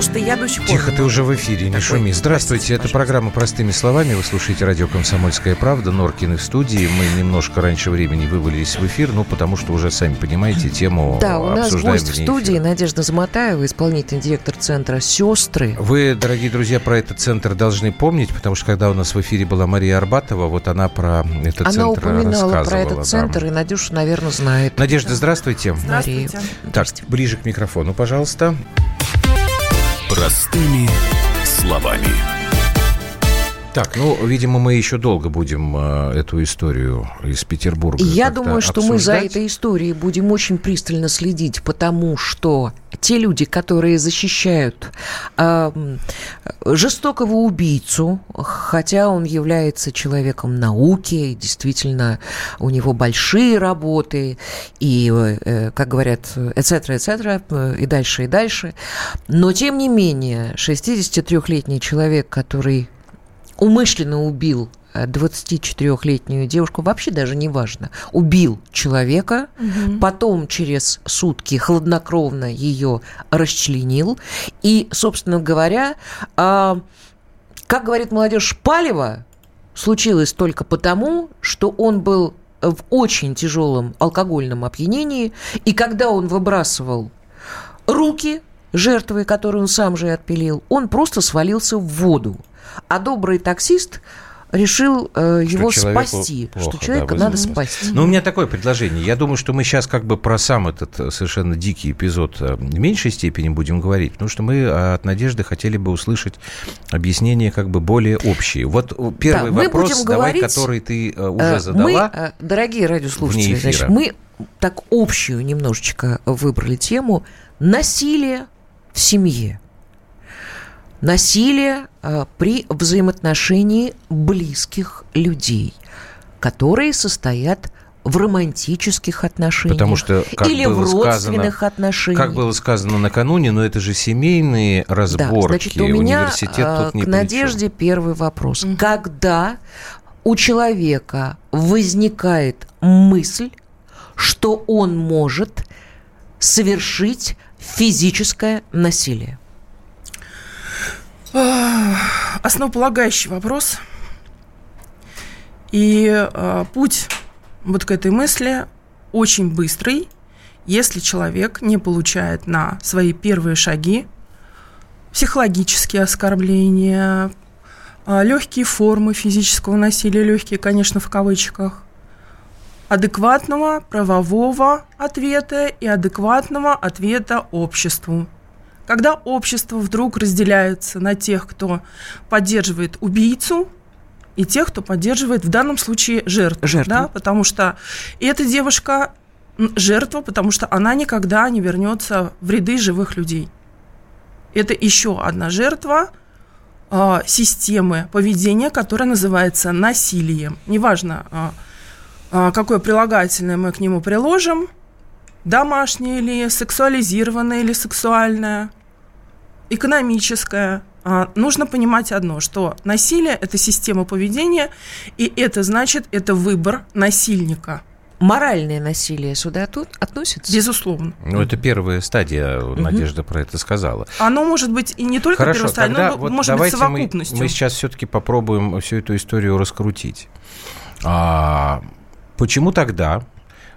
Просто я до сих пор... Тихо, ты уже в эфире, не шуми. Здравствуйте, это программа «Простыми словами». Вы слушаете радио «Комсомольская правда». Норкины в студии. Мы немножко раньше времени вывалились в эфир, ну, потому что уже, сами понимаете, тему Да, у нас гость в студии эфира. Надежда Замотаева, исполнительный директор центра «Сестры». Вы, дорогие друзья, про этот центр должны помнить, потому что когда у нас в эфире была Мария Арбатова, вот она про этот Она центр упоминала рассказывала. про этот да. центр, и Надюша, наверное, знает. Надежда, здравствуйте. Марию. Так, ближе к микрофону, пожалуйста. Простыми словами. Так, ну, видимо, мы еще долго будем э, эту историю из Петербурга. Я думаю, что мы за обсуждать. этой историей будем очень пристально следить, потому что те люди, которые защищают э, жестокого убийцу, хотя он является человеком науки, и действительно у него большие работы, и, э, как говорят, etc., etc., и дальше, и дальше, но тем не менее 63-летний человек, который умышленно убил э, 24-летнюю девушку, вообще даже не важно, убил человека, потом через сутки хладнокровно ее расчленил. И, собственно говоря, а, как говорит молодежь, палево случилось только потому, что он был в очень тяжелом алкогольном опьянении, и когда он выбрасывал руки жертвы, которую он сам же отпилил, он просто свалился в воду. А добрый таксист решил э, Что его спасти, плохо, что да, человека вызвать надо спасти. Ну, у меня такое предложение. Я думаю, что мы сейчас как бы про сам этот э, совершенно дикий эпизод э, в меньшей степени будем говорить, потому что мы от Надежды хотели бы услышать объяснения как бы более общие. Вот э, первый Да, вопрос, давай, говорить, который ты уже задала. Мы, дорогие радиослушатели, значит, мы так общую немножечко выбрали тему насилие в семье. Насилие э, при взаимоотношении близких людей, которые состоят в романтических отношениях Потому что, как или было в сказано, родственных отношениях. Как было сказано накануне, но это же семейные разборки. Да, значит, у меня Университет э, тут ни к при чем. Надежде первый вопрос. Когда у человека возникает мысль, что он может совершить физическое насилие? Основополагающий вопрос. И э, путь вот к этой мысли очень быстрый, если человек не получает на свои первые шаги психологические оскорбления, легкие формы физического насилия, легкие, конечно, в кавычках, адекватного правового ответа и адекватного ответа обществу. Когда общество вдруг разделяется на тех, кто поддерживает убийцу, и тех, кто поддерживает в данном случае жертву. Жертву. Да, потому что эта девушка жертва, потому что она никогда не вернется в ряды живых людей. Это еще одна жертва а, системы поведения, которая называется насилием. Неважно, а, какое прилагательное мы к нему приложим, домашнее или сексуализированное или сексуальное, экономическое. А, Нужно понимать одно, что насилие – это система поведения, и это значит, это выбор насильника, Моральное насилие сюда тут относится? безусловно. Ну, это первая стадия, Надежда про это сказала. Оно может быть и не только Хорошо, первая стадия, тогда но вот может быть давайте мы, совокупностью. мы сейчас все-таки попробуем всю эту историю раскрутить. А, почему тогда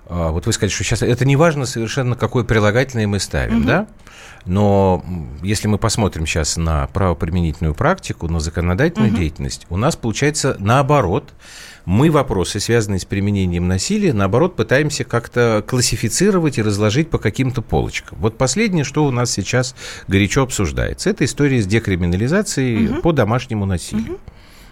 а, вот вы сказали, что сейчас это не важно совершенно, какое прилагательное мы ставим, угу. да? Но если мы посмотрим сейчас на правоприменительную практику, на законодательную угу. деятельность, у нас получается наоборот. Мы вопросы, связанные с применением насилия, наоборот, пытаемся как-то классифицировать и разложить по каким-то полочкам. Вот последнее, что у нас сейчас горячо обсуждается, это история с декриминализацией угу. по домашнему насилию. Угу.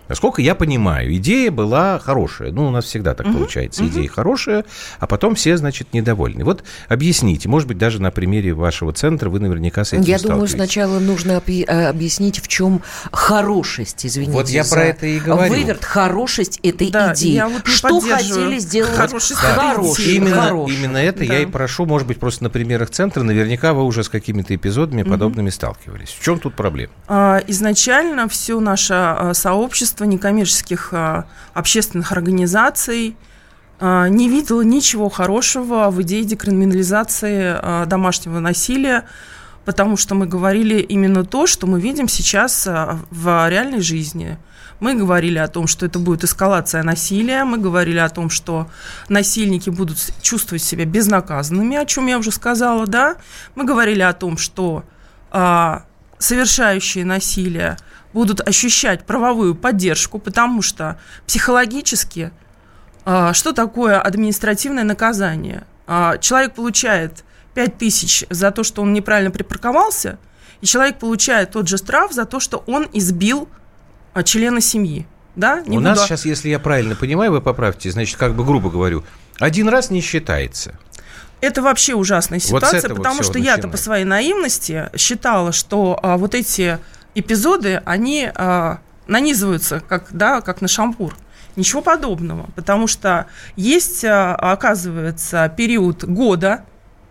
Насколько я понимаю, идея была хорошая. Ну, у нас всегда так угу, получается. Идея угу. хорошая, а потом все, значит, недовольны. Вот объясните, может быть, даже на примере вашего центра вы наверняка с этим Я думаю, сначала нужно э, объяснить, в чем хорошесть, извините. Вот я про это и говорю. Выверт, хорошесть этой да, идеи. Вот что хотели сделать хорошесть хорошей. Именно, хорошей. именно это да. я и прошу, может быть, просто на примерах центра. Наверняка вы уже с какими-то эпизодами угу. подобными сталкивались. В чем тут проблема? А, изначально все наше а, сообщество руководство некоммерческих а, общественных организаций а, не видело ничего хорошего в идее декриминализации а, домашнего насилия, потому что мы говорили именно то, что мы видим сейчас в реальной жизни. Мы говорили о том, что это будет эскалация насилия, мы говорили о том, что насильники будут чувствовать себя безнаказанными, о чем я уже сказала, да. Мы говорили о том, что совершающие насилие будут ощущать правовую поддержку, потому что психологически а, что такое административное наказание? А, человек получает 5 тысяч за то, что он неправильно припарковался, и человек получает тот же штраф за то, что он избил а, члена семьи. Да? Не У буду... нас сейчас, если я правильно понимаю, вы поправьте, значит, как бы грубо говорю, один раз не считается. Это вообще ужасная ситуация, вот потому что я-то по своей наивности считала, что а, вот эти эпизоды, они э, нанизываются как, да, как на шампур. Ничего подобного, потому что есть, а, оказывается, период года,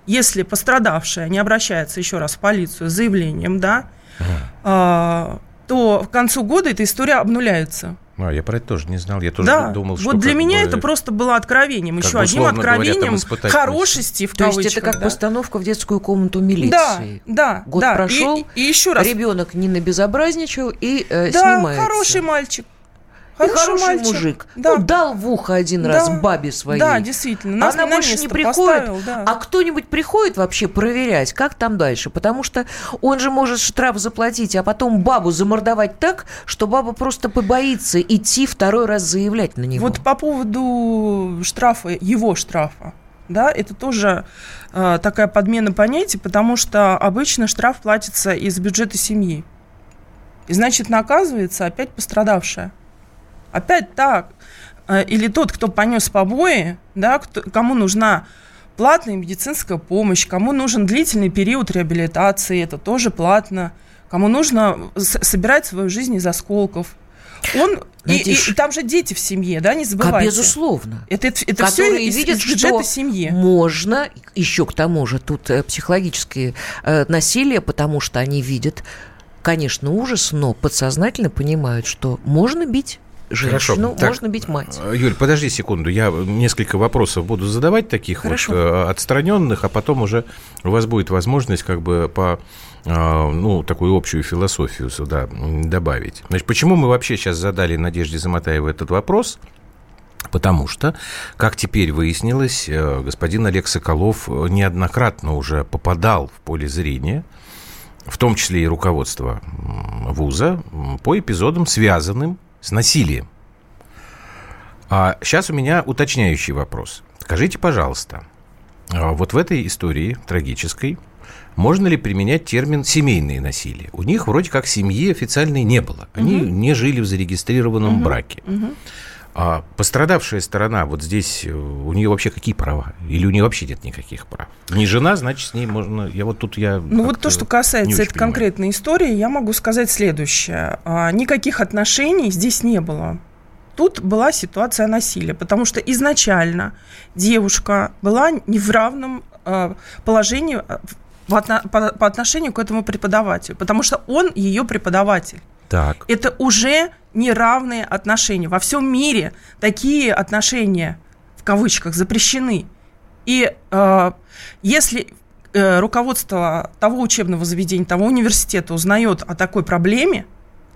если пострадавшая не обращается еще раз в полицию с заявлением, да, ага. э, то к концу года эта история обнуляется. А, я про это тоже не знал. Я тоже да. думал, что... Вот для меня бы, это просто было откровением. Еще одним откровением говоря, хорошести, в То кавычках. есть это как да. постановка в детскую комнату милиции. Да, да. Год да. прошел, и, и еще раз. ребенок не набезобразничал и э, да, снимается. хороший мальчик. Хороший, хороший мальчик. мужик. Да. Ну, дал в ухо один да. раз бабе своей. Да, действительно. Нас Она больше не приходит. Поставил, да. А кто-нибудь приходит вообще проверять, как там дальше? Потому что он же может штраф заплатить, а потом бабу замордовать так, что баба просто побоится идти второй раз заявлять на него. Вот по поводу штрафа, его штрафа. Да, это тоже э, такая подмена понятий, потому что обычно штраф платится из бюджета семьи. И значит, наказывается опять пострадавшая. Опять так. Э, или тот, кто понес побои, да, кто, кому нужна платная медицинская помощь, кому нужен длительный период реабилитации, это тоже платно, кому нужно собирать свою жизнь из осколков. Он и, и, и там же дети в семье, да, не забывайте. Безусловно. Это, это, это все из, видят, из бюджета семьи. Можно, еще к тому же, тут э, психологическое э, насилие, потому что они видят, конечно, ужас, но подсознательно понимают, что можно бить женщину, Хорошо. можно бить мать. Э, Юль, подожди секунду, я несколько вопросов буду задавать таких Хорошо. вот э, отстраненных, а потом уже у вас будет возможность как бы по э, ну, такую общую философию сюда добавить. Значит, почему мы вообще сейчас задали Надежде Заматаевой этот вопрос? Потому что, как теперь выяснилось, господин Олег Соколов неоднократно уже попадал в поле зрения, в том числе и руководство вуза, по эпизодам, связанным с насилием. А сейчас у меня уточняющий вопрос. Скажите, пожалуйста, а вот в этой истории трагической можно ли применять термин «семейное насилие»? У них вроде как семьи официальной не было. Они угу. не жили в зарегистрированном угу. браке. Угу. А пострадавшая сторона, вот здесь э, у нее вообще какие права? Или у нее вообще нет никаких прав? Не жена, значит, с ней можно... Я вот тут я... Ну вот то, что касается этой конкретной истории, я могу сказать следующее. А, никаких отношений здесь не было. Тут была ситуация насилия, потому что изначально девушка была не в равном а, положении а, по отношению к этому преподавателю, потому что он ее преподаватель. Так. Это уже неравные отношения. Во всем мире такие отношения, в кавычках, запрещены. И э, если э, руководство того учебного заведения, того университета узнает о такой проблеме,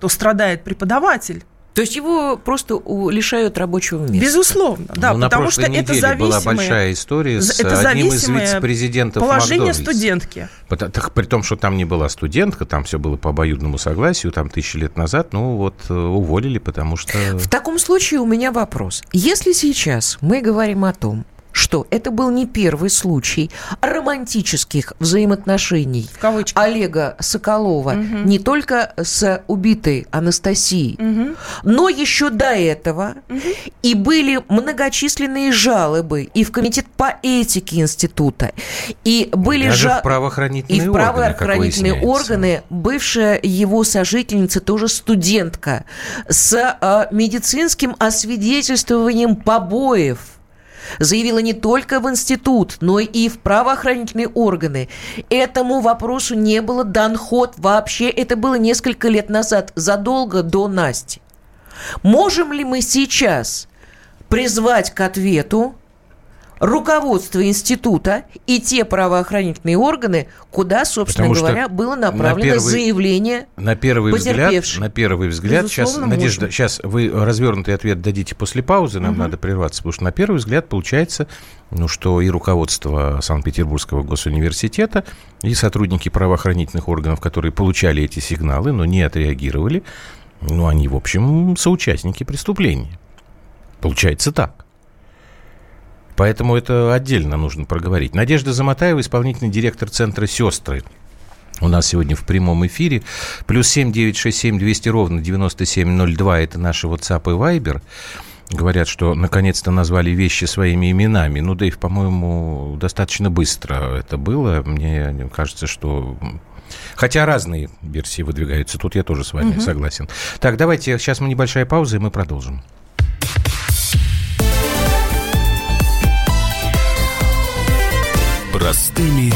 то страдает преподаватель, То есть его просто лишают рабочего места. Безусловно, да, ну, потому что это зависимое, была большая история с это одним из вице-президентов положение Макдональдс. студентки. Так, при том, что там не была студентка, там все было по обоюдному согласию, там тысячи лет назад, ну вот э, уволили, потому что... В таком случае у меня вопрос. Если сейчас мы говорим о том, что это был не первый случай романтических взаимоотношений Олега Соколова угу. не только с убитой Анастасией, угу. но еще до этого угу. и были многочисленные жалобы и в комитет по этике института, и были Даже жа... в правоохранительные и в правоохранительные органы, органы бывшая его сожительница тоже студентка с э, медицинским освидетельствованием побоев заявила не только в институт, но и в правоохранительные органы. Этому вопросу не было дан ход вообще. Это было несколько лет назад, задолго до Насти. Можем ли мы сейчас призвать к ответу руководство института и те правоохранительные органы, куда, собственно Потому говоря, было направлено на первый, заявление на первый взгляд, на первый взгляд, сейчас, Надежда, сейчас вы развернутый ответ дадите после паузы, нам угу. надо прерваться, потому что на первый взгляд получается, ну, что и руководство Санкт-Петербургского госуниверситета, и сотрудники правоохранительных органов, которые получали эти сигналы, но не отреагировали, ну, они, в общем, соучастники преступления. Получается так. Поэтому это отдельно нужно проговорить. Надежда Замотаева, исполнительный директор Центра «Сестры». У нас сегодня в прямом эфире. Плюс семь девять шесть семь двести ровно девяносто семь ноль два. Это наши WhatsApp и Viber. Говорят, что наконец-то назвали вещи своими именами. Ну, Дэйв, по-моему, достаточно быстро это было. Мне кажется, что... Хотя разные версии выдвигаются. Тут я тоже с вами угу. согласен. Так, давайте, сейчас мы небольшая пауза, и мы продолжим. Простыми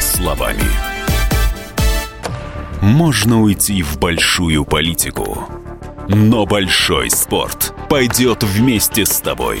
словами. Можно уйти в большую политику, но большой спорт пойдет вместе с тобой.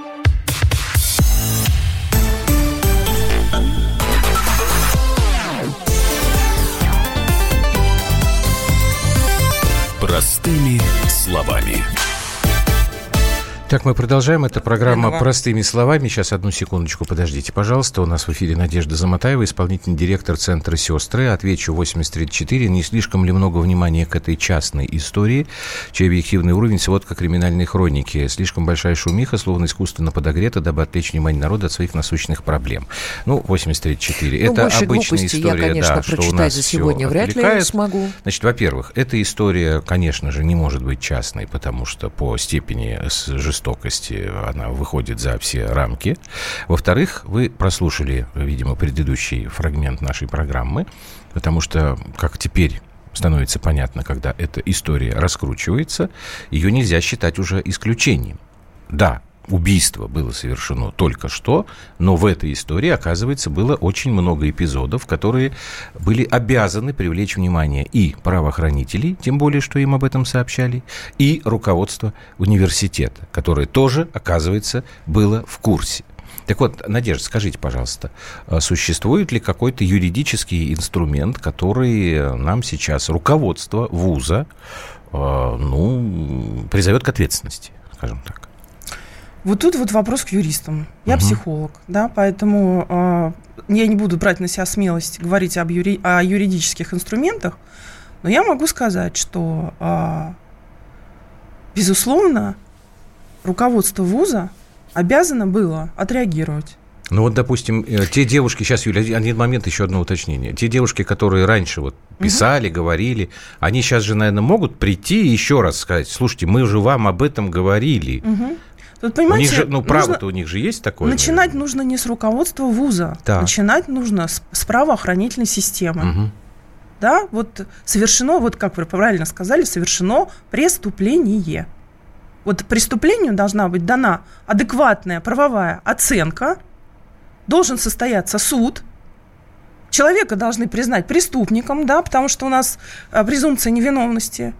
Простыми словами. Так, мы продолжаем. Это программа Здорово. «Простыми словами». Сейчас, одну секундочку, подождите, пожалуйста. У нас в эфире Надежда Замотаева, исполнительный директор Центра «Сестры». Отвечу 834. Не слишком ли много внимания к этой частной истории, чей объективный уровень сводка криминальной хроники? Слишком большая шумиха, словно искусственно подогрета, дабы отвлечь внимание народа от своих насущных проблем. Ну, 834. Ну, Это обычная история, я, конечно, да, что у нас за сегодня вряд отвлекает. ли смогу. Значит, во-первых, эта история, конечно же, не может быть частной, потому что по степени жестокости жестокости, она выходит за все рамки. Во-вторых, вы прослушали, видимо, предыдущий фрагмент нашей программы, потому что, как теперь становится понятно, когда эта история раскручивается, ее нельзя считать уже исключением. Да, убийство было совершено только что, но в этой истории, оказывается, было очень много эпизодов, которые были обязаны привлечь внимание и правоохранителей, тем более, что им об этом сообщали, и руководство университета, которое тоже, оказывается, было в курсе. Так вот, Надежда, скажите, пожалуйста, а существует ли какой-то юридический инструмент, который нам сейчас руководство вуза а, ну, призовет к ответственности, скажем так? Вот тут вот вопрос к юристам. Я угу. психолог, да, поэтому э, я не буду брать на себя смелость говорить об юри, о юридических инструментах, но я могу сказать, что, э, безусловно, руководство вуза обязано было отреагировать. Ну вот, допустим, э, те девушки, сейчас, Юля, один момент, еще одно уточнение. Те девушки, которые раньше вот писали, угу. говорили, они сейчас же, наверное, могут прийти и еще раз сказать, слушайте, мы же вам об этом говорили. Угу. Тут, понимаете, у них же, ну, право-то у них же есть такое. Начинать нужно не с руководства вуза, так. начинать нужно с, с правоохранительной системы. Угу. Да, вот совершено, вот как вы правильно сказали, совершено преступление. Вот преступлению должна быть дана адекватная правовая оценка, должен состояться суд, человека должны признать преступником, да, потому что у нас а, презумпция невиновности,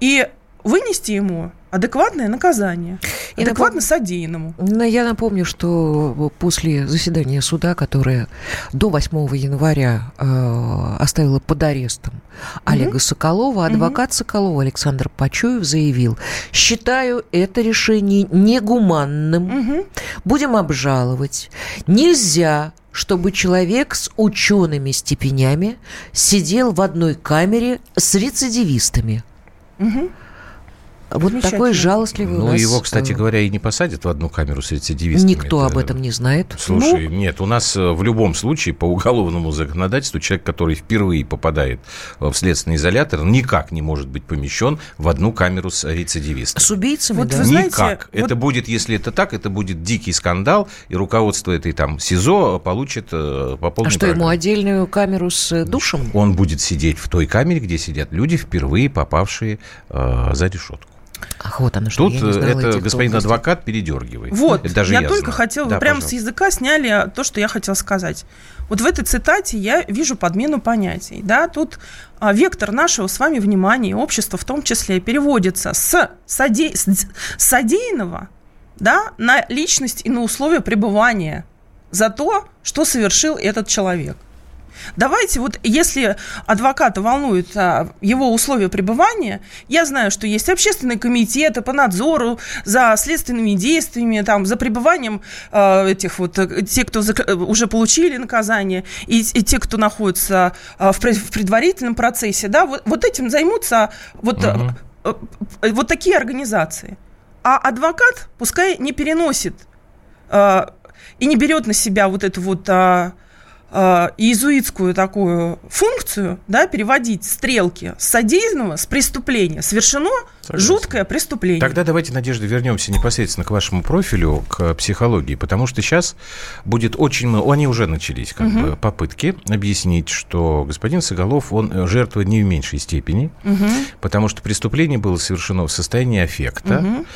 и вынести ему адекватное наказание, И адекватно содеянному. Но я напомню, что после заседания суда, которое до 8 января э, оставило под арестом Олега Соколова, адвокат Соколова Александр Пачуев заявил, считаю это решение негуманным, Мгм. будем обжаловать. Нельзя чтобы человек с учеными степенями сидел в одной камере с рецидивистами. Мгм. Вот такой жалостливый у Ну, нас, его, кстати э, говоря, и не посадят в одну камеру с рецидивистами. Никто Это- об этом не знает. Слушай, Ну- нет, у нас э, в любом случае по уголовному законодательству человек, который впервые попадает э, в следственный изолятор, никак не может быть помещен в одну камеру с рецидивистом. С убийцами, Вот да. вы знаете, Никак. вот- Это будет, если это так, это будет дикий скандал, и руководство этой там СИЗО получит э, по полной А что, ему программе. отдельную камеру с э, душем? Он будет сидеть в той камере, где сидят люди, впервые попавшие э, за решетку. Ах, вот оно что, Тут я не э, знала это этих господин тонкостей. адвокат передергивает. Вот, Это даже я, я, только знаю. хотела, Да, вы прямо с пожалуйста. языка сняли то, что я хотела сказать. Вот в этой цитате я вижу подмену понятий. Да? Тут а, вектор нашего с вами внимания, общества в том числе, переводится с, соде- с содеянного да, на личность и на условия пребывания за то, что совершил этот человек. Давайте вот, если адвоката волнуют а, его условия пребывания, я знаю, что есть общественные комитеты по надзору за следственными действиями, там, за пребыванием а, этих вот, э, те, кто зак- э, уже получили наказание, и, и те, кто находится а, в, пред- в предварительном процессе, да, вот, вот этим займутся вот, э, Мгм. э, э, вот такие организации. А адвокат пускай не переносит э, и не берет на себя вот эту вот а, а, иезуитскую такую функцию, да, переводить стрелки с содеянного, с преступления. Совершено Согласен. жуткое преступление. Тогда давайте, Надежда, вернемся непосредственно к вашему профилю, к психологии, потому что сейчас будет очень много, они уже начались, как бы, попытки объяснить, что господин Соголов, он э, жертва не в меньшей степени, Мгм. потому что преступление было совершено в состоянии аффекта, Мгм.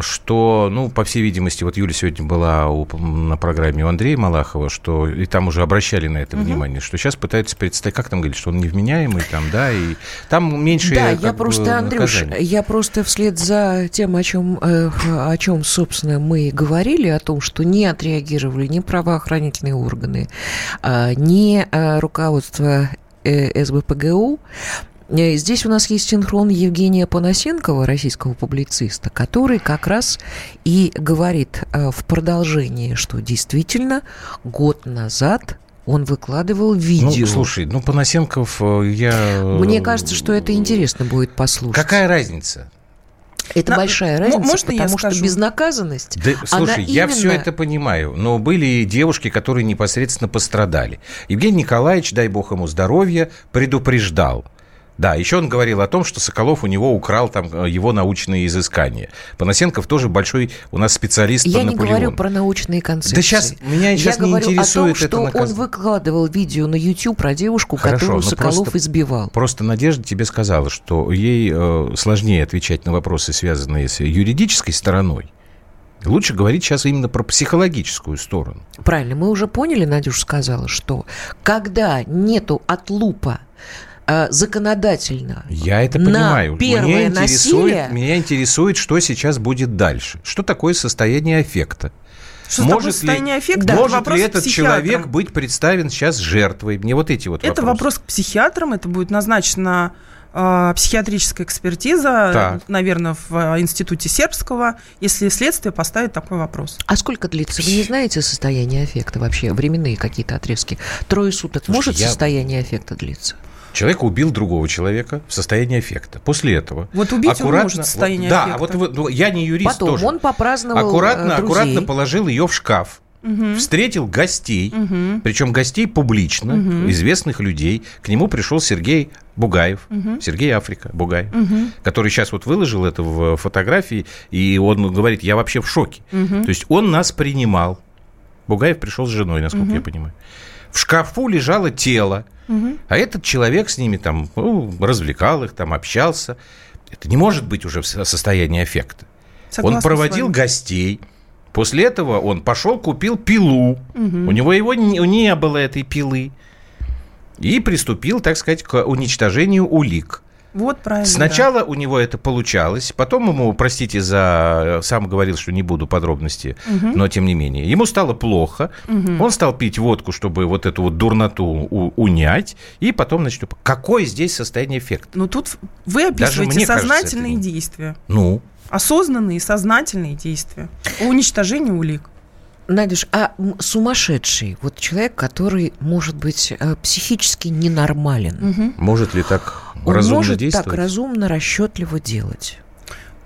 что, ну, по всей видимости, вот Юля сегодня была у- на программе у Андрея Малахова, что и там уже обращали на это внимание, что сейчас пытаются представить, как там говорили, что он невменяемый, там, да, и там меньше Да, я бы, просто, Андрюш, наказаний. я просто вслед за тем, о чем, э, о чем, собственно, мы и говорили, о том, что не отреагировали ни правоохранительные органы, а, ни э, руководство э, СБПГУ, Здесь у нас есть синхрон Евгения Панасенкова, российского публициста, который как раз и говорит в продолжении, что действительно год назад он выкладывал видео. Ну, слушай, ну, Панасенков, э, я... Мне кажется, что это интересно будет послушать. Какая разница? Это На- большая разница, можно я потому что скажу? безнаказанность, Да, слушай, она я все именно- это понимаю, но были и девушки, которые непосредственно пострадали. Евгений Николаевич, дай бог ему здоровья, предупреждал. Да, еще он говорил о том, что Соколов у него украл там э, его научные изыскания. Панасенков тоже большой у нас специалист Я по не Наполеону. говорю про научные концепции. Да щас- меня сейчас Я не говорю о том, интересует что это он наказ- выкладывал видео на YouTube про девушку, Хорошо, которую ну Соколов просто- избивал. Просто Надежда тебе сказала, что ей э, сложнее отвечать на вопросы, связанные с юридической стороной. Лучше говорить сейчас именно про психологическую сторону. Правильно, мы уже поняли, Надюш сказала, что когда нету отлупа э, законодательно Я это на понимаю. первое меня, интересует, насилие- меня интересует, что сейчас будет дальше. Что такое состояние аффекта? Что такое состояние аффекта? Это может ли этот человек быть представен сейчас жертвой? Мне вот эти вот Это вопросы. вопрос к психиатрам, это будет назначена э, психиатрическая экспертиза, Так. наверное, в э, институте сербского, если следствие поставит такой вопрос. А сколько длится? Вы не знаете состояние аффекта вообще? Временные какие-то отрезки? Трое суток Слушай, может я- состояние аффекта длиться? Человек убил другого человека в состоянии аффекта. После этого... Вот убить он аккуратно- может в состоянии Да, аффекта. вот, вот, ну, я не юрист Потом тоже. он попраздновал аккуратно, э, друзей. аккуратно положил ее в шкаф. Встретил гостей, причем гостей публично, известных людей. К нему пришел Сергей Бугаев, Сергей Африка Бугаев, который сейчас вот выложил это в фотографии, и он говорит, я вообще в шоке. То есть он нас принимал. Бугаев пришел с женой, насколько я понимаю. В шкафу лежало тело, а этот человек с ними там ну, развлекал их, там общался. Это не может быть уже в со- состоянии аффекта. Согласна Он проводил гостей, После этого он пошел, купил пилу. У него его не, не было этой пилы. И приступил, так сказать, к уничтожению улик. Вот правильно. Сначала да. у него это получалось, потом ему, простите за... Сам говорил, что не буду подробности, угу. но тем не менее. Ему стало плохо, угу. он стал пить водку, чтобы вот эту вот дурноту у- унять, и потом, значит, какое здесь состояние эффект? Ну, тут вы описываете сознательные кажется, действия. Ну? Осознанные, сознательные действия по уничтожению улик. Надюш, а сумасшедший, вот человек, который может быть э, психически ненормален. Угу. Может ли так он разумно может действовать? так разумно, расчетливо делать?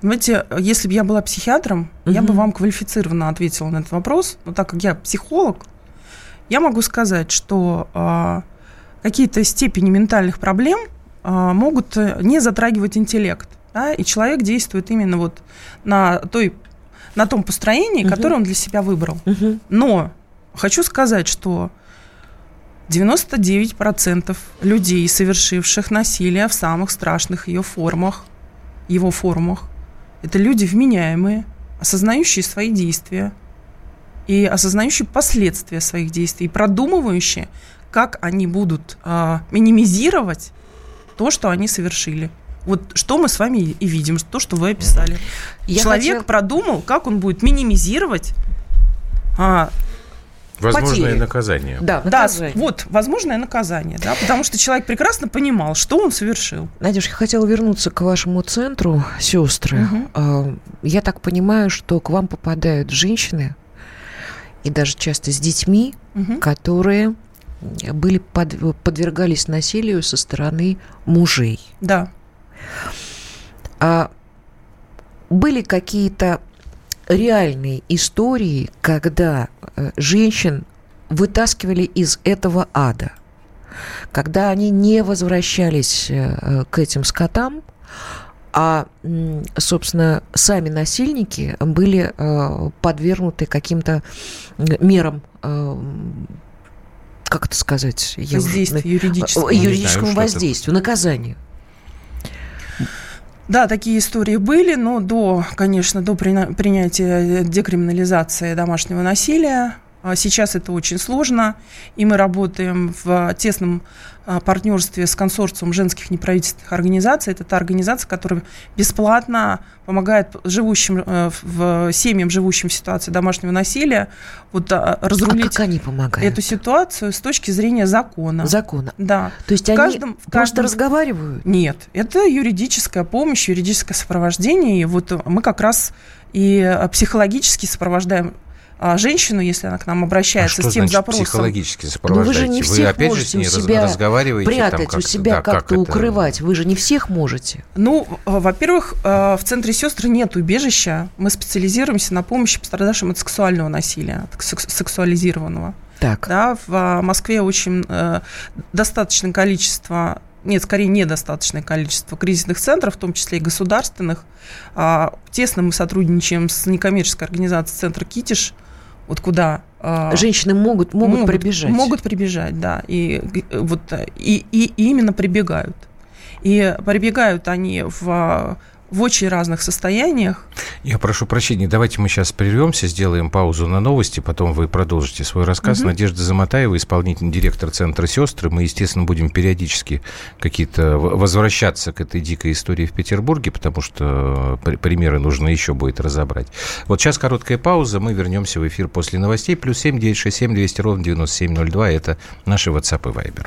Знаете, если бы я была психиатром, угу. я бы вам квалифицированно ответила на этот вопрос. Но так как я психолог, я могу сказать, что э, какие-то степени ментальных проблем э, могут не затрагивать интеллект. Да, и человек действует именно вот на той на том построении, угу. которое он для себя выбрал. Угу. Но хочу сказать, что 99% людей, совершивших насилие в самых страшных ее формах, его формах, это люди вменяемые, осознающие свои действия и осознающие последствия своих действий, и продумывающие, как они будут э, минимизировать то, что они совершили. Вот что мы с вами и видим, то, что вы описали. Я Человек хотел... продумал, как он будет минимизировать а, Возможное потери. наказание. Да, наказание. да, вот, возможное наказание, да, потому что человек прекрасно понимал, что он совершил. Надюш, я хотела вернуться к вашему центру, сестры. Угу. Я так понимаю, что к вам попадают женщины, и даже часто с детьми, угу. которые были под, подвергались насилию со стороны мужей. Да. А были какие-то реальные истории, когда э, женщин вытаскивали из этого ада, когда они не возвращались э, к этим скотам, а, собственно, сами насильники были э, подвергнуты каким-то мерам как это сказать? Воздействию юридическому. Юридическому знаю, воздействию, наказанию. Да, такие истории были, но до, конечно, до принятия декриминализации домашнего насилия а Сейчас это очень сложно, и мы работаем в тесном партнерстве с консорциумом женских неправительственных организаций. Это та организация, которая бесплатно помогает живущим э, в семьям, живущим в ситуации домашнего насилия, вот а, разрулить а как они помогают? эту ситуацию с точки зрения закона. Закона. Да. То есть в они каждом, в каждом... разговаривают? Нет, это юридическая помощь, юридическое сопровождение. И вот мы как раз и психологически сопровождаем женщину, если она к нам обращается а с тем значит запросом. психологически сопровождаете? Ну, вы же не всех вы опять же с ней себя разговариваете? Прятать там, как у себя, да, как-то как укрывать. Вы же не всех можете. Ну, а, во-первых, а, в центре сестры нет убежища. Мы специализируемся на помощи пострадавшим от сексуального насилия, от сексуализированного. Так. Да, в Москве очень э, достаточное количество нет, скорее недостаточное количество кризисных центров, в том числе и государственных. Тесно мы сотрудничаем с некоммерческой организацией «Центр Китиш», вот куда а, женщины могут могут, могут прибежать. могут прибежать да и вот и, и, и именно прибегают. И прибегают они в в очень разных состояниях. Я прошу прощения, давайте мы сейчас прервемся, сделаем паузу на новости, потом вы продолжите свой рассказ. Угу. Надежда Заматаева, исполнительный директор Центра «Сестры». Мы, естественно, будем периодически какие-то возвращаться к этой дикой истории в Петербурге, потому что э, примеры нужно еще будет разобрать. Вот сейчас короткая пауза, мы вернемся в эфир после новостей. Плюс семь девять шесть семь двести ровно девяносто семь ноль два. Это наши WhatsApp и Viber.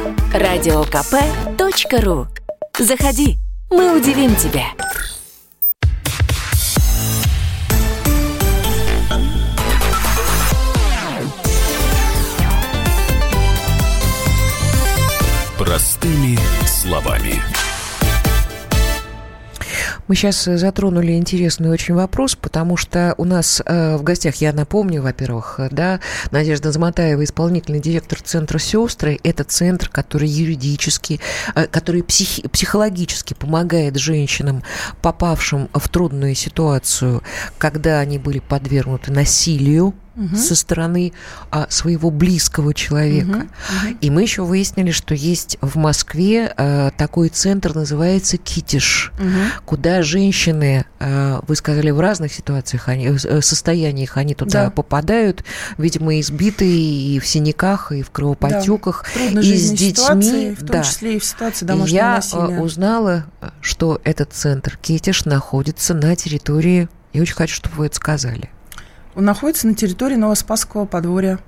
радиокп.ру Заходи, мы удивим тебя. Простыми словами. Мы сейчас затронули интересный очень вопрос, потому что у нас э, в гостях, я напомню, во-первых, да, Надежда Заматаева, исполнительный директор центра «Сестры». Это центр, который юридически, э, который психи- психологически помогает женщинам, попавшим в трудную ситуацию, когда они были подвергнуты насилию, угу. со стороны а, своего близкого человека. Угу, угу. И мы еще выяснили, что есть в Москве а, такой центр, называется Китиш, угу. куда женщины, а, вы сказали, в разных ситуациях, они, э, состояниях они туда да. попадают, видимо, избитые и в синяках, и в кровоподтеках, да. и с детьми. Ситуации, в том да. числе и в ситуации домашнего Я насилия. Я узнала, что этот центр Китиш находится на территории, я очень хочу, чтобы вы это сказали – он находится на территории Новоспасского подворья,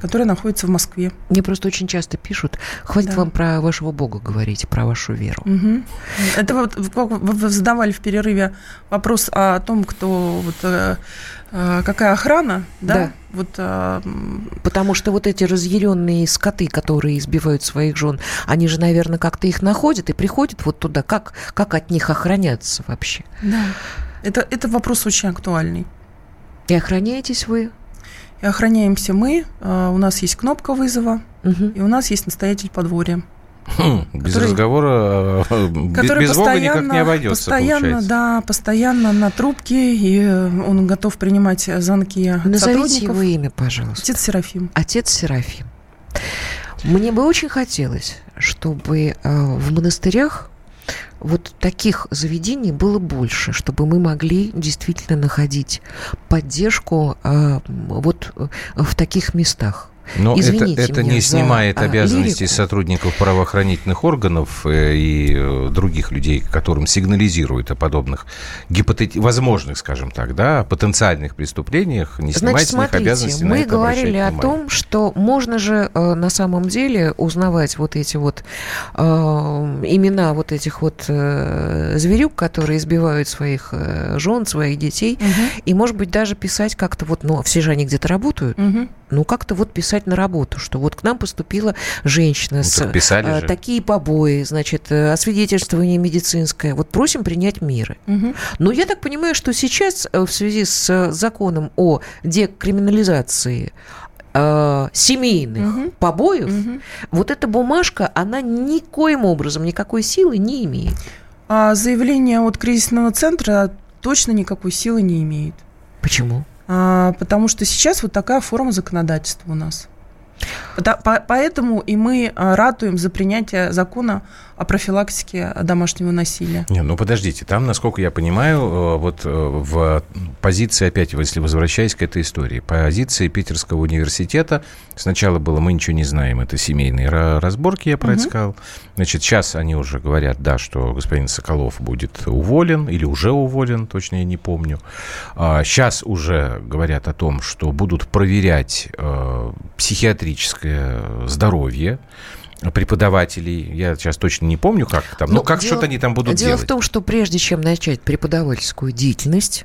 которое находится в Москве. Мне просто очень часто пишут, хватит да. вам про вашего Бога говорить, про вашу веру. Угу. Это вот вы задавали в перерыве вопрос о том, кто вот э, э, какая охрана, да? да. Вот, а... Потому что вот эти разъяренные скоты, которые избивают своих жен, они же, наверное, как-то их находят и приходят вот туда. Как, как от них охраняться вообще? Да. Это, это вопрос очень актуальный. И охраняетесь вы? И охраняемся мы. А, у нас есть кнопка вызова, угу. и у нас есть настоятель подворья. Хм, без который, разговора, который без Бога никак не обойдется, Постоянно, получается. да, постоянно на трубке, и он готов принимать звонки Назовите его имя, пожалуйста. Отец Серафим. Отец Серафим. Мне бы очень хотелось, чтобы э, в монастырях вот таких заведений было больше, чтобы мы могли действительно находить поддержку э, вот э, в таких местах. Но Извините это, это не снимает за, обязанностей лирику. сотрудников правоохранительных органов э, и э, других людей, которым сигнализируют о подобных гипотет... возможных, скажем так, да, потенциальных преступлениях, не снимает Значит, смотрите, обязанности мы говорили о том, что можно же э, на самом деле узнавать вот эти вот э, имена вот этих вот э, зверюк, которые избивают своих э, жен, своих детей, угу. и, может быть, даже писать как-то вот, ну, все же они где-то работают, угу. Ну, как-то вот писать на работу, что вот к нам поступила женщина ну, с а, такие побои, значит, э, освидетельствование медицинское. Вот просим принять меры. Угу. Но я так понимаю, что сейчас э, в связи с законом о декриминализации э, семейных угу. побоев, угу. вот эта бумажка, она никоим образом никакой силы не имеет. А заявление от кризисного центра точно никакой силы не имеет. Почему? А, потому что сейчас вот такая форма законодательства у нас. Поэтому и мы а, ратуем за принятие закона о профилактике домашнего насилия. Не, ну подождите, там, насколько я понимаю, э, вот э, в позиции, опять, если возвращаясь к этой истории, позиции Питерского университета сначала было «мы ничего не знаем», это семейные разборки, я про угу. это сказал. Значит, сейчас они уже говорят, да, что господин Соколов будет уволен или уже уволен, точно я не помню. Сейчас а, уже говорят о том, что будут проверять э, психиатрическое здоровье, преподавателей. Я сейчас точно не помню, как там. Но, но как что-то они там будут дело делать. Дело в том, что прежде чем начать преподавательскую деятельность,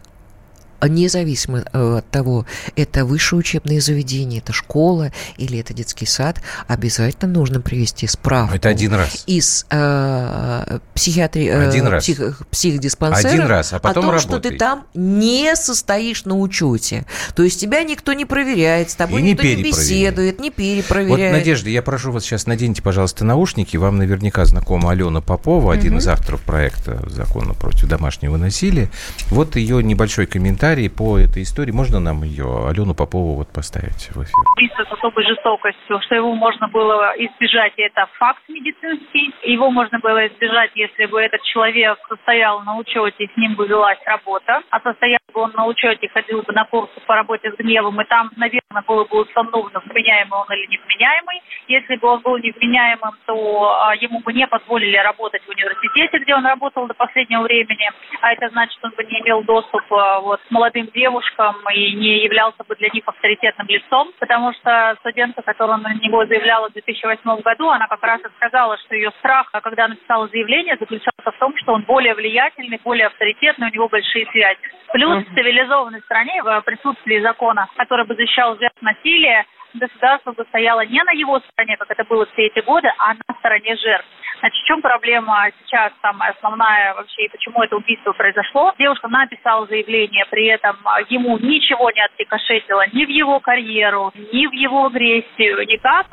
независимо э, от того, это высшее учебное заведение, это школа или это детский сад, обязательно нужно привести справку. Это один раз. Из э, психиатри... Э, один раз. Псих, психдиспансера один раз, а потом о том, работай. что ты там не состоишь на учете. То есть тебя никто не проверяет, с тобой И никто не, не беседует, не перепроверяет. Вот, Надежда, я прошу вас сейчас, наденьте, пожалуйста, наушники. Вам наверняка знакома Алена Попова, один угу. из авторов проекта закона против домашнего насилия. Вот ее небольшой комментарий комментарии по этой истории. Можно нам ее, Алену Попову, вот поставить в эфир? Убийство с особой жестокостью, что его можно было избежать, это факт медицинский. Его можно было избежать, если бы этот человек состоял на учете, с ним бы велась работа. А состоял бы он на учете, ходил бы на курсы по работе с гневом, и там, наверное, было бы установлено, вменяемый он или невменяемый. Если бы он был невменяемым, то а, ему бы не позволили работать в университете, где он работал до последнего времени. А это значит, он бы не имел доступа вот, молодым девушкам и не являлся бы для них авторитетным лицом, потому что студентка, которая на него заявляла в 2008 году, она как раз и сказала, что ее страх, когда написала заявление, заключался в том, что он более влиятельный, более авторитетный, у него большие связи. Плюс в цивилизованной стране, в присутствии закона, который бы защищал жертв насилия, государство бы стояло не на его стороне, как это было все эти годы, а на стороне жертв. Значит, в чем проблема сейчас самая основная вообще и почему это убийство произошло? Девушка написала заявление, при этом ему ничего не отрикошетило ни в его карьеру, ни в его агрессию, никак.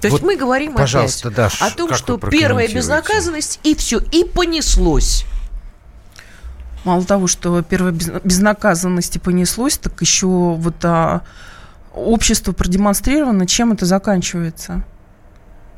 То есть вот, мы говорим пожалуйста, опять Даш, о том, что первая безнаказанность и все, и понеслось. Мало того, что первая безнаказанность и понеслось, так еще вот а, общество продемонстрировано, чем это заканчивается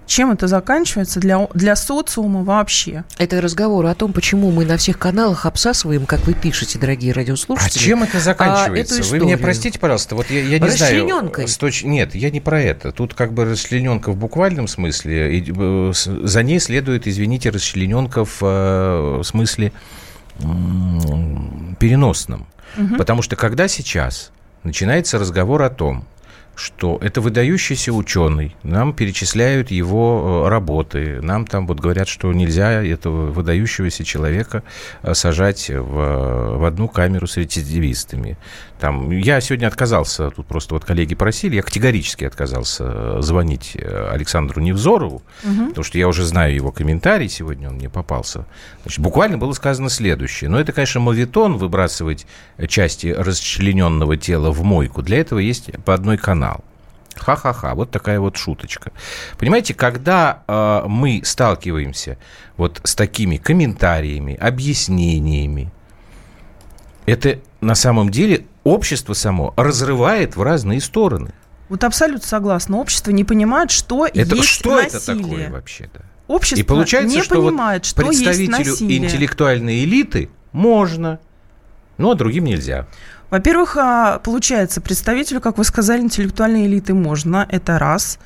чем это заканчивается для, для социума вообще. Это разговор о том, почему мы на всех каналах обсасываем, как вы пишете, дорогие радиослушатели. А чем это заканчивается? А, вы меня простите, пожалуйста, вот я, я не знаю... Точ... Нет, я не про это. Тут как бы расчлененка в буквальном смысле, и э, за ней следует, извините, расчлененка в, э, в смысле переносном. Угу. Потому что когда сейчас начинается разговор о том, что это выдающийся ученый, нам перечисляют его э, работы, нам там вот говорят, что нельзя этого выдающегося человека э, сажать в, в одну камеру с рецидивистами. Там, я сегодня отказался, тут просто вот коллеги просили, я категорически отказался э, звонить Александру Невзорову, угу. потому что я уже знаю его комментарий, сегодня он мне попался. Значит, буквально было сказано следующее. Но это, конечно, моветон выбрасывать части расчлененного тела в мойку. Для этого есть по одной канал канал. Ха-ха-ха, вот такая вот шуточка. Понимаете, когда э, мы сталкиваемся вот с такими комментариями, объяснениями, это на самом деле общество само разрывает в разные стороны. Вот абсолютно согласна. Общество не понимает, что это, есть что насилие. это такое вообще? Да? Общество И получается, не что понимает, вот что представителю есть насилие. интеллектуальной элиты можно, но другим нельзя. Во-первых, а, получается, представителю, как вы сказали, интеллектуальной элиты можно, это раз.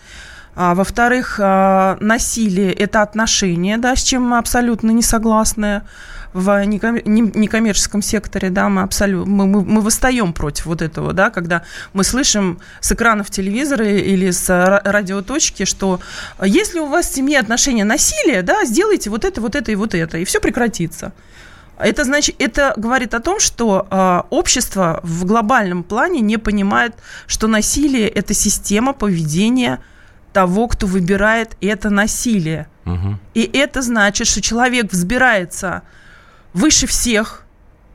А, во-вторых, а, насилие – это отношения, да, с чем мы абсолютно не согласны в некоммерческом секторе, да, мы абсолютно, мы, мы, мы восстаем против вот этого, да, когда мы слышим с экранов телевизора или с радиоточки, что если у вас в семье отношения насилия, да, сделайте вот это, вот это и вот это, и все прекратится. Это значит, это говорит о том, что э, общество в глобальном плане не понимает, что насилие это система поведения того, кто выбирает это насилие. Угу. И это значит, что человек взбирается выше всех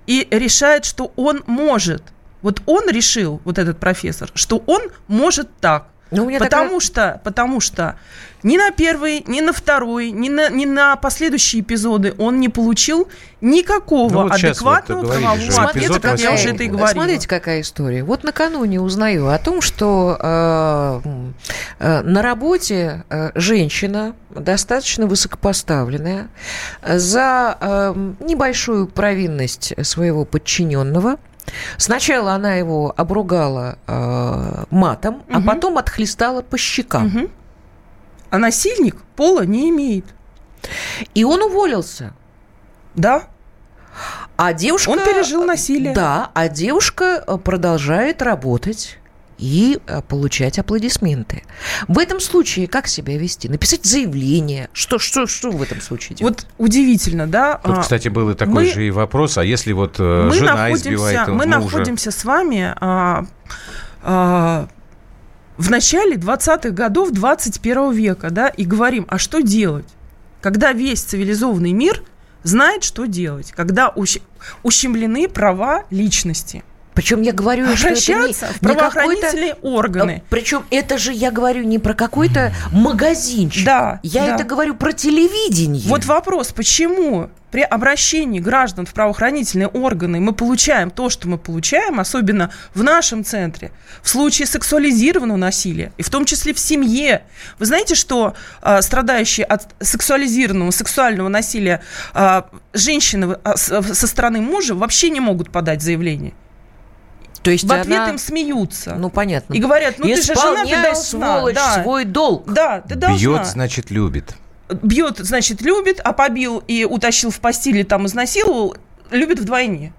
и решает, что он может. Вот он решил, вот этот профессор, что он может так. Ну, потому такая... что, потому что ни на первый, ни на второй, ни на, ни на последующие эпизоды он не получил никакого ну, вот адекватного вот правового ответа, как я уже это и говорила. Смотрите, какая история. Вот накануне узнаю о том, что э, э, на работе э, женщина, достаточно высокопоставленная, за э, небольшую провинность своего подчиненного – Сначала она его обругала э, матом, угу. а потом отхлестала по щекам. Угу. А насильник пола не имеет. И он уволился. Да. А девушка... Он пережил насилие. Да, а девушка э, продолжает работать и э, получать аплодисменты. В этом случае как себя вести? Написать заявление? Что, что, что в этом случае делать? Вот удивительно, да? Тут, а, кстати, был и такой мы, же и вопрос, а если вот э, мы жена избивает Мы мужа? находимся с вами а, а, в начале 20-х годов 21 века, да, и говорим, а что делать? Когда весь цивилизованный мир знает, что делать, когда ущемлены права личности – причем я говорю, Обращаться что это не, в правоохранительные не органы. Причем это же я говорю не про какой-то магазинчик. Да. Я да. это говорю про телевидение. Вот вопрос, почему при обращении граждан в правоохранительные органы мы получаем то, что мы получаем, особенно в нашем центре, в случае сексуализированного насилия, и в том числе в семье. Вы знаете, что э, страдающие от сексуализированного, сексуального насилия э, женщины э, со стороны мужа вообще не могут подать заявление? То есть в ответ она... им смеются. Ну, понятно. И говорят, ну ты же жена, ты должна. сволочь, да. свой долг. Да, ты должна. Бьет, значит, любит. Бьет, значит, любит, а побил и утащил в постели, там, изнасиловал, любит вдвойне.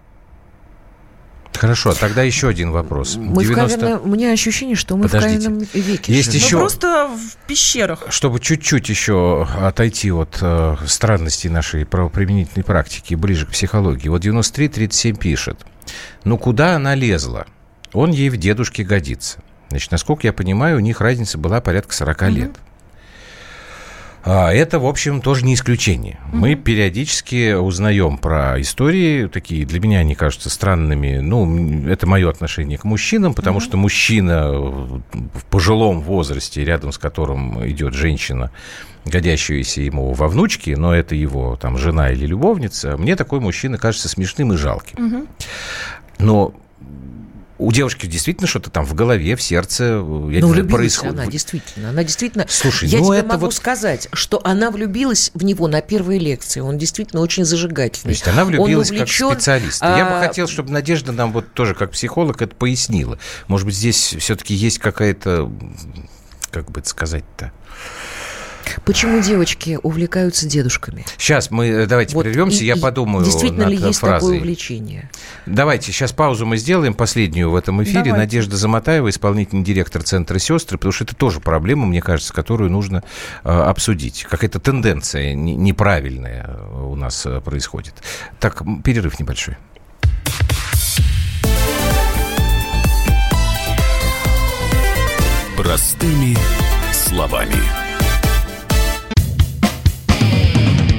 Хорошо, тогда еще один вопрос. Мы 90... в каменном... У меня ощущение, что мы Подождите. в каменном веке. Есть живем. еще... Мы просто в пещерах. Чтобы чуть-чуть еще отойти от э, странностей нашей правоприменительной практики, ближе к психологии. Вот 93-37 пишет. Ну, куда она лезла? он ей в дедушке годится. Значит, насколько я понимаю, у них разница была порядка 40 mm-hmm. лет. А это, в общем, тоже не исключение. Mm-hmm. Мы периодически узнаем про истории, такие для меня они кажутся странными. Ну, это мое отношение к мужчинам, потому mm-hmm. что мужчина в пожилом возрасте, рядом с которым идет женщина, годящаяся ему во внучки, но это его там жена или любовница, мне такой мужчина кажется смешным и жалким. Mm-hmm. Но у девушки действительно что-то там в голове, в сердце, я ну, не знаю, происходит. она, действительно. Она действительно... Слушай, я ну тебе это могу вот... сказать, что она влюбилась в него на первой лекции. Он действительно очень зажигательный. То есть она влюбилась увлечен, как специалист. А... Я бы а, хотел, чтобы Надежда нам вот тоже как психолог это пояснила. Может быть, здесь все-таки есть какая-то, как бы это сказать-то, Почему девочки увлекаются дедушками? Сейчас мы э, давайте вот прервемся, и, я подумаю Действительно над ли есть фразой. такое увлечение? Давайте сейчас паузу мы сделаем, последнюю в этом эфире. Давайте. Надежда Заматаева, исполнительный директор Центра «Сестры», потому что это тоже проблема, мне кажется, которую нужно э, обсудить. Какая-то тенденция неправильная у нас э, происходит. Так, перерыв небольшой. Простыми словами.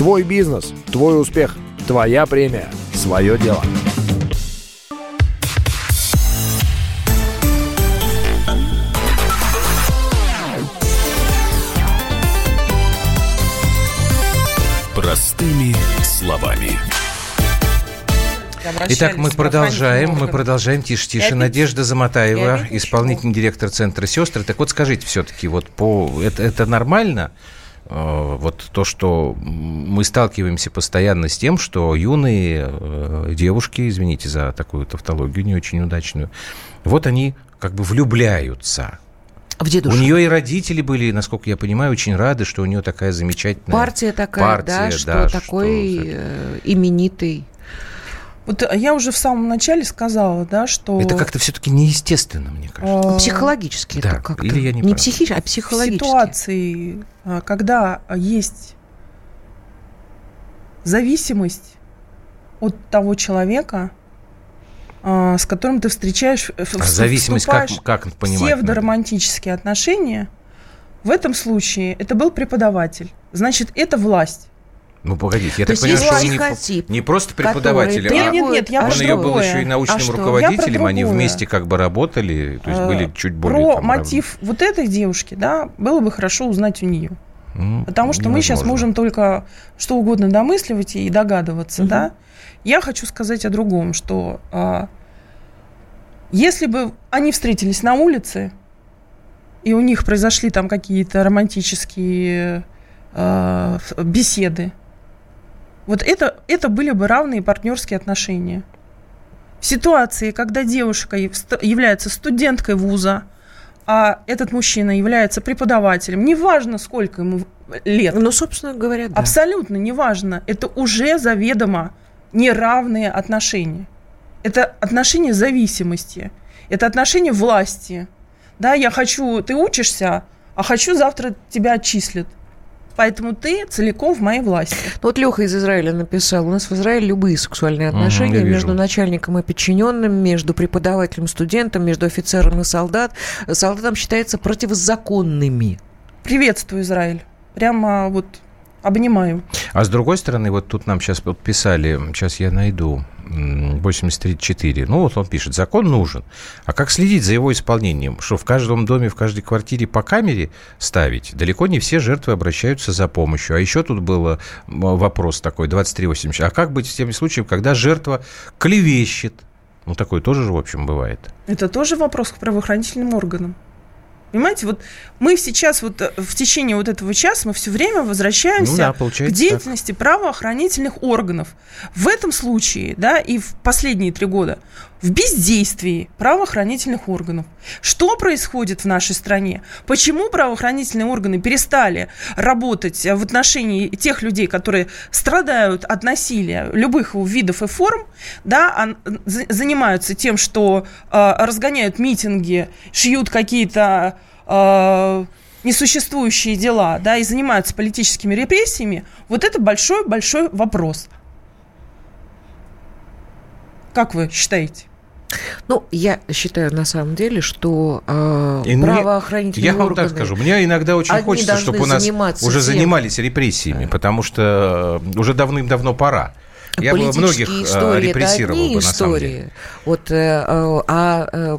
Твой бизнес, твой успех, твоя премия, свое дело. Простыми словами. Итак, мы продолжаем, мы продолжаем, тише, тише. Надежда Заматаева, исполнительный директор Центра «Сестры». Так вот, скажите все-таки, вот по это, это нормально? Э, вот то, что мы сталкиваемся постоянно с тем, что юные э, девушки, извините за такую тавтологию не очень удачную, вот они как бы влюбляются. В дедушку. У нее и родители были, насколько я понимаю, очень рады, что у нее такая замечательная партия такая, партия, да, что да, такой что... Э, именитый вот а я уже в самом начале сказала, да, что... Это как-то все-таки неестественно, мне кажется. Психологически да, это как-то. Или я не Не психически, а психологически. В ситуации, когда есть зависимость от того человека, с которым ты встречаешь, а зависимость как, как понимать? Псевдоромантические надо? отношения. В этом случае это был преподаватель. Значит, это власть. Ну, погодите, я То так понимаю, что он не, не просто преподаватель, а нет, нет, нет, я он ее был еще и научным а руководителем, они вместе как бы работали, то есть были э, чуть более... Про там, мотив равны. вот этой девушки, да, было бы хорошо узнать у нее. Mm, Потому что невозможно. мы сейчас можем только что угодно домысливать и догадываться, угу. да. Я хочу сказать о другом, что а, если бы они встретились на улице, и у них произошли там какие-то романтические а, беседы, вот это, это были бы равные партнерские отношения. В ситуации, когда девушка является студенткой вуза, а этот мужчина является преподавателем, неважно, сколько ему лет. Ну, собственно говоря, да. Абсолютно неважно. Это уже заведомо неравные отношения. Это отношения зависимости. Это отношения власти. Да, я хочу, ты учишься, а хочу завтра тебя отчислят поэтому ты целиком в моей власти. Ну, вот Леха из Израиля написал, у нас в Израиле любые сексуальные отношения угу, между начальником и подчиненным, между преподавателем и студентом, между офицером и солдат, солдатам считаются противозаконными. Приветствую, Израиль. Прямо вот обнимаю. А с другой стороны, вот тут нам сейчас писали, сейчас я найду, 83.4. Ну, вот он пишет, закон нужен. А как следить за его исполнением? Что в каждом доме, в каждой квартире по камере ставить? Далеко не все жертвы обращаются за помощью. А еще тут был вопрос такой, 23.80. А как быть с теми случаями, когда жертва клевещет? Ну, такое тоже же, в общем, бывает. Это тоже вопрос к правоохранительным органам. Понимаете, вот мы сейчас вот э, в течение вот этого часа мы все время возвращаемся ну, да, к деятельности так. правоохранительных органов. В этом случае, да, и в последние три года в бездействии правоохранительных органов. Что происходит в нашей стране? Почему правоохранительные органы перестали работать в отношении тех людей, которые страдают от насилия любых видов и форм, да, занимаются тем, что э, разгоняют митинги, шьют какие-то э, несуществующие дела, да, и занимаются политическими репрессиями, вот это большой-большой вопрос. Как вы считаете? Ну, я считаю на самом деле, что э, правоохранительные Я вам так скажу, мне иногда очень хочется, чтобы у нас уже тем... занимались репрессиями, потому что э, уже давным-давно пора. Я бы многих э, истории, репрессировал это одни бы, на истории. самом деле. Вот, э, э, а э,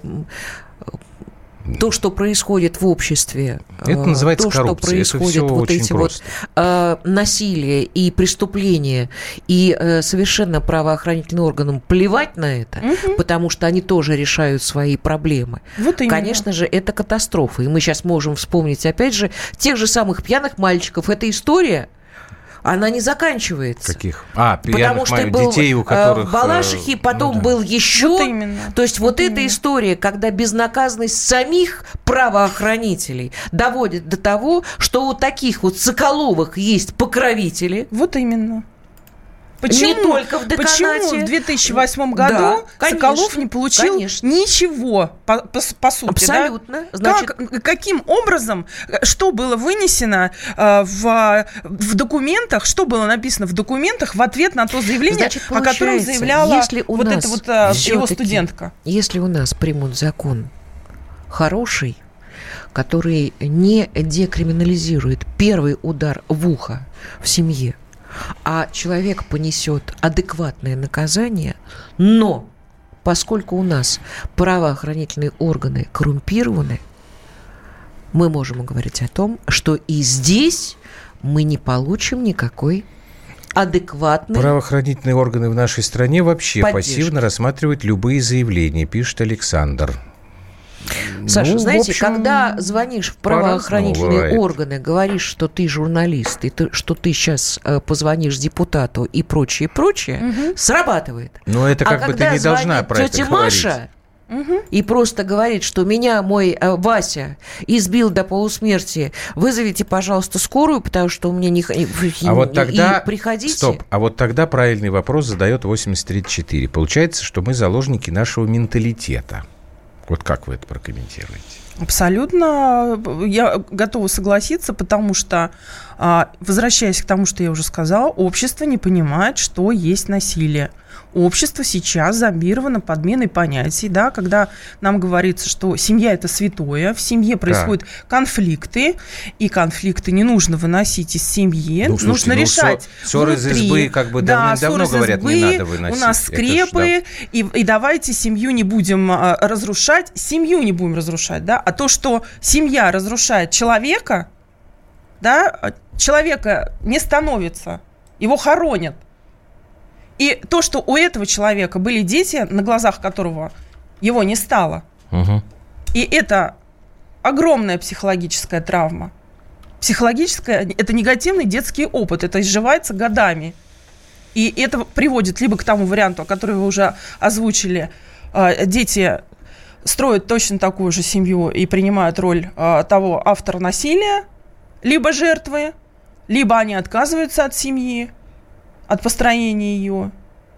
то, что происходит в обществе, это э, называется то, коррупция. что происходит, это вот эти просто. вот э, насилие и преступления, и э, совершенно правоохранительным органам плевать на это, угу. потому что они тоже решают свои проблемы. Вот Конечно же, это катастрофа. И мы сейчас можем вспомнить, опять же, тех же самых пьяных мальчиков. Эта история – она не заканчивается. Каких? А, Потому что был детей, у э, которых... В Балашихе, потом ну, да. был еще... Вот именно. То есть вот, вот эта история, когда безнаказанность самих правоохранителей доводит до того, что у таких вот Соколовых есть покровители. Вот именно. Почему, не только в деканате. Почему в 2008 году да, конечно, Соколов не получил конечно. ничего, по, по, по сути? Абсолютно. Да? Значит... Как, каким образом, что было вынесено э, в, в документах, что было написано в документах в ответ на то заявление, Значит, о котором заявляла если у вот эта вот э, его студентка? Если у нас примут закон хороший, который не декриминализирует первый удар в ухо в семье, а человек понесет адекватное наказание, но поскольку у нас правоохранительные органы коррумпированы, мы можем говорить о том, что и здесь мы не получим никакой адекватной... Правоохранительные органы в нашей стране вообще поддержки. пассивно рассматривают любые заявления, пишет Александр. Саша, ну, знаете, общем, когда звонишь в правоохранительные органы, говоришь, что ты журналист, и ты, что ты сейчас э, позвонишь депутату и прочее, прочее, угу. срабатывает. Но это как а бы ты не должна про это говорить. Маша, и просто говорит, что меня мой э, Вася избил до полусмерти, вызовите, пожалуйста, скорую, потому что у меня не... А вот тогда... И приходите. Стоп, а вот тогда правильный вопрос задает 8034. Получается, что мы заложники нашего менталитета. Вот как вы это прокомментируете? Абсолютно я готова согласиться, потому что, а, возвращаясь к тому, что я уже сказала, общество не понимает, что есть насилие общество сейчас зомбировано подменой понятий, да, когда нам говорится, что семья это святое, в семье происходят да. конфликты, и конфликты не нужно выносить из семьи, ну, слушайте, нужно ну, решать ссоры из избы, как бы да, давно говорят, избы, не надо выносить. У нас скрепы, да. и, и давайте семью не будем а, разрушать, семью не будем разрушать, да, а то, что семья разрушает человека, да, человека не становится, его хоронят – и то, что у этого человека были дети, на глазах которого его не стало, угу. и это огромная психологическая травма. Психологическая – это негативный детский опыт, это изживается годами. И это приводит либо к тому варианту, который вы уже озвучили, а, дети строят точно такую же семью и принимают роль а, того автора насилия, либо жертвы, либо они отказываются от семьи, от построения ее.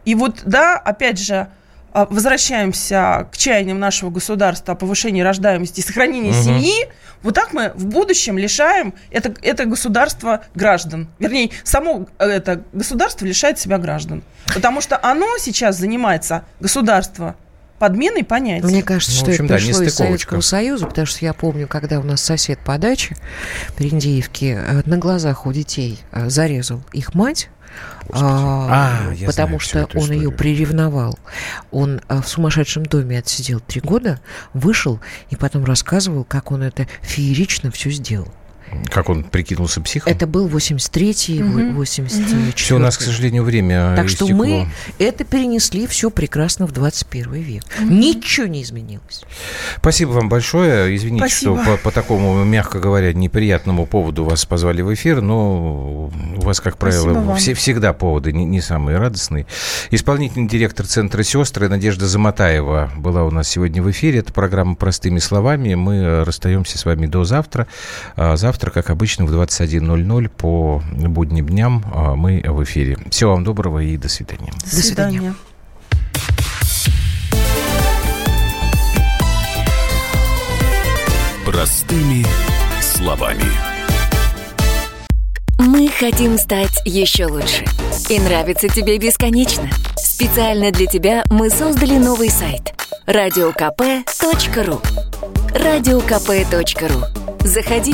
И вот, да, опять же, а, возвращаемся к чаяниям нашего государства о повышении рождаемости и сохранении угу. семьи, вот так мы в будущем лишаем это, это государство граждан. Вернее, само э, это государство лишает себя граждан. Потому что оно сейчас занимается, государство, подменой понятий. Мне кажется, ну, что общем, это пришло да, из Советского Союза, потому что я помню, когда у нас сосед по даче при Индеевке э, на глазах у детей э, зарезал их мать, а, а, потому знаю, что он ее приревновал. Он а, в сумасшедшем доме отсидел три года, вышел и потом рассказывал, как он это феерично все сделал. Как он прикинулся психом? Это был 83-й, Мгм. 84 Все, у нас, к сожалению, время Так что истекло. мы это перенесли все прекрасно в 21 век. Ничего не изменилось. Спасибо вам большое. Извините, Спасибо. что по, по такому, мягко говоря, неприятному поводу вас позвали в эфир, но у вас, как правило, все, всегда поводы не, не самые радостные. Исполнительный директор Центра «Сестры» Надежда Заматаева была у нас сегодня в эфире. Это программа «Простыми словами». Мы э, расстаемся с вами до завтра. А Завтра, как обычно, в 21.00 по будним дням а, мы в эфире. Всего вам доброго и до свидания. До До свидания. Простыми словами. Мы хотим стать еще лучше. И нравится тебе бесконечно. Специально для тебя мы создали новый сайт – радиокп.ру радиокп.ру Заходи,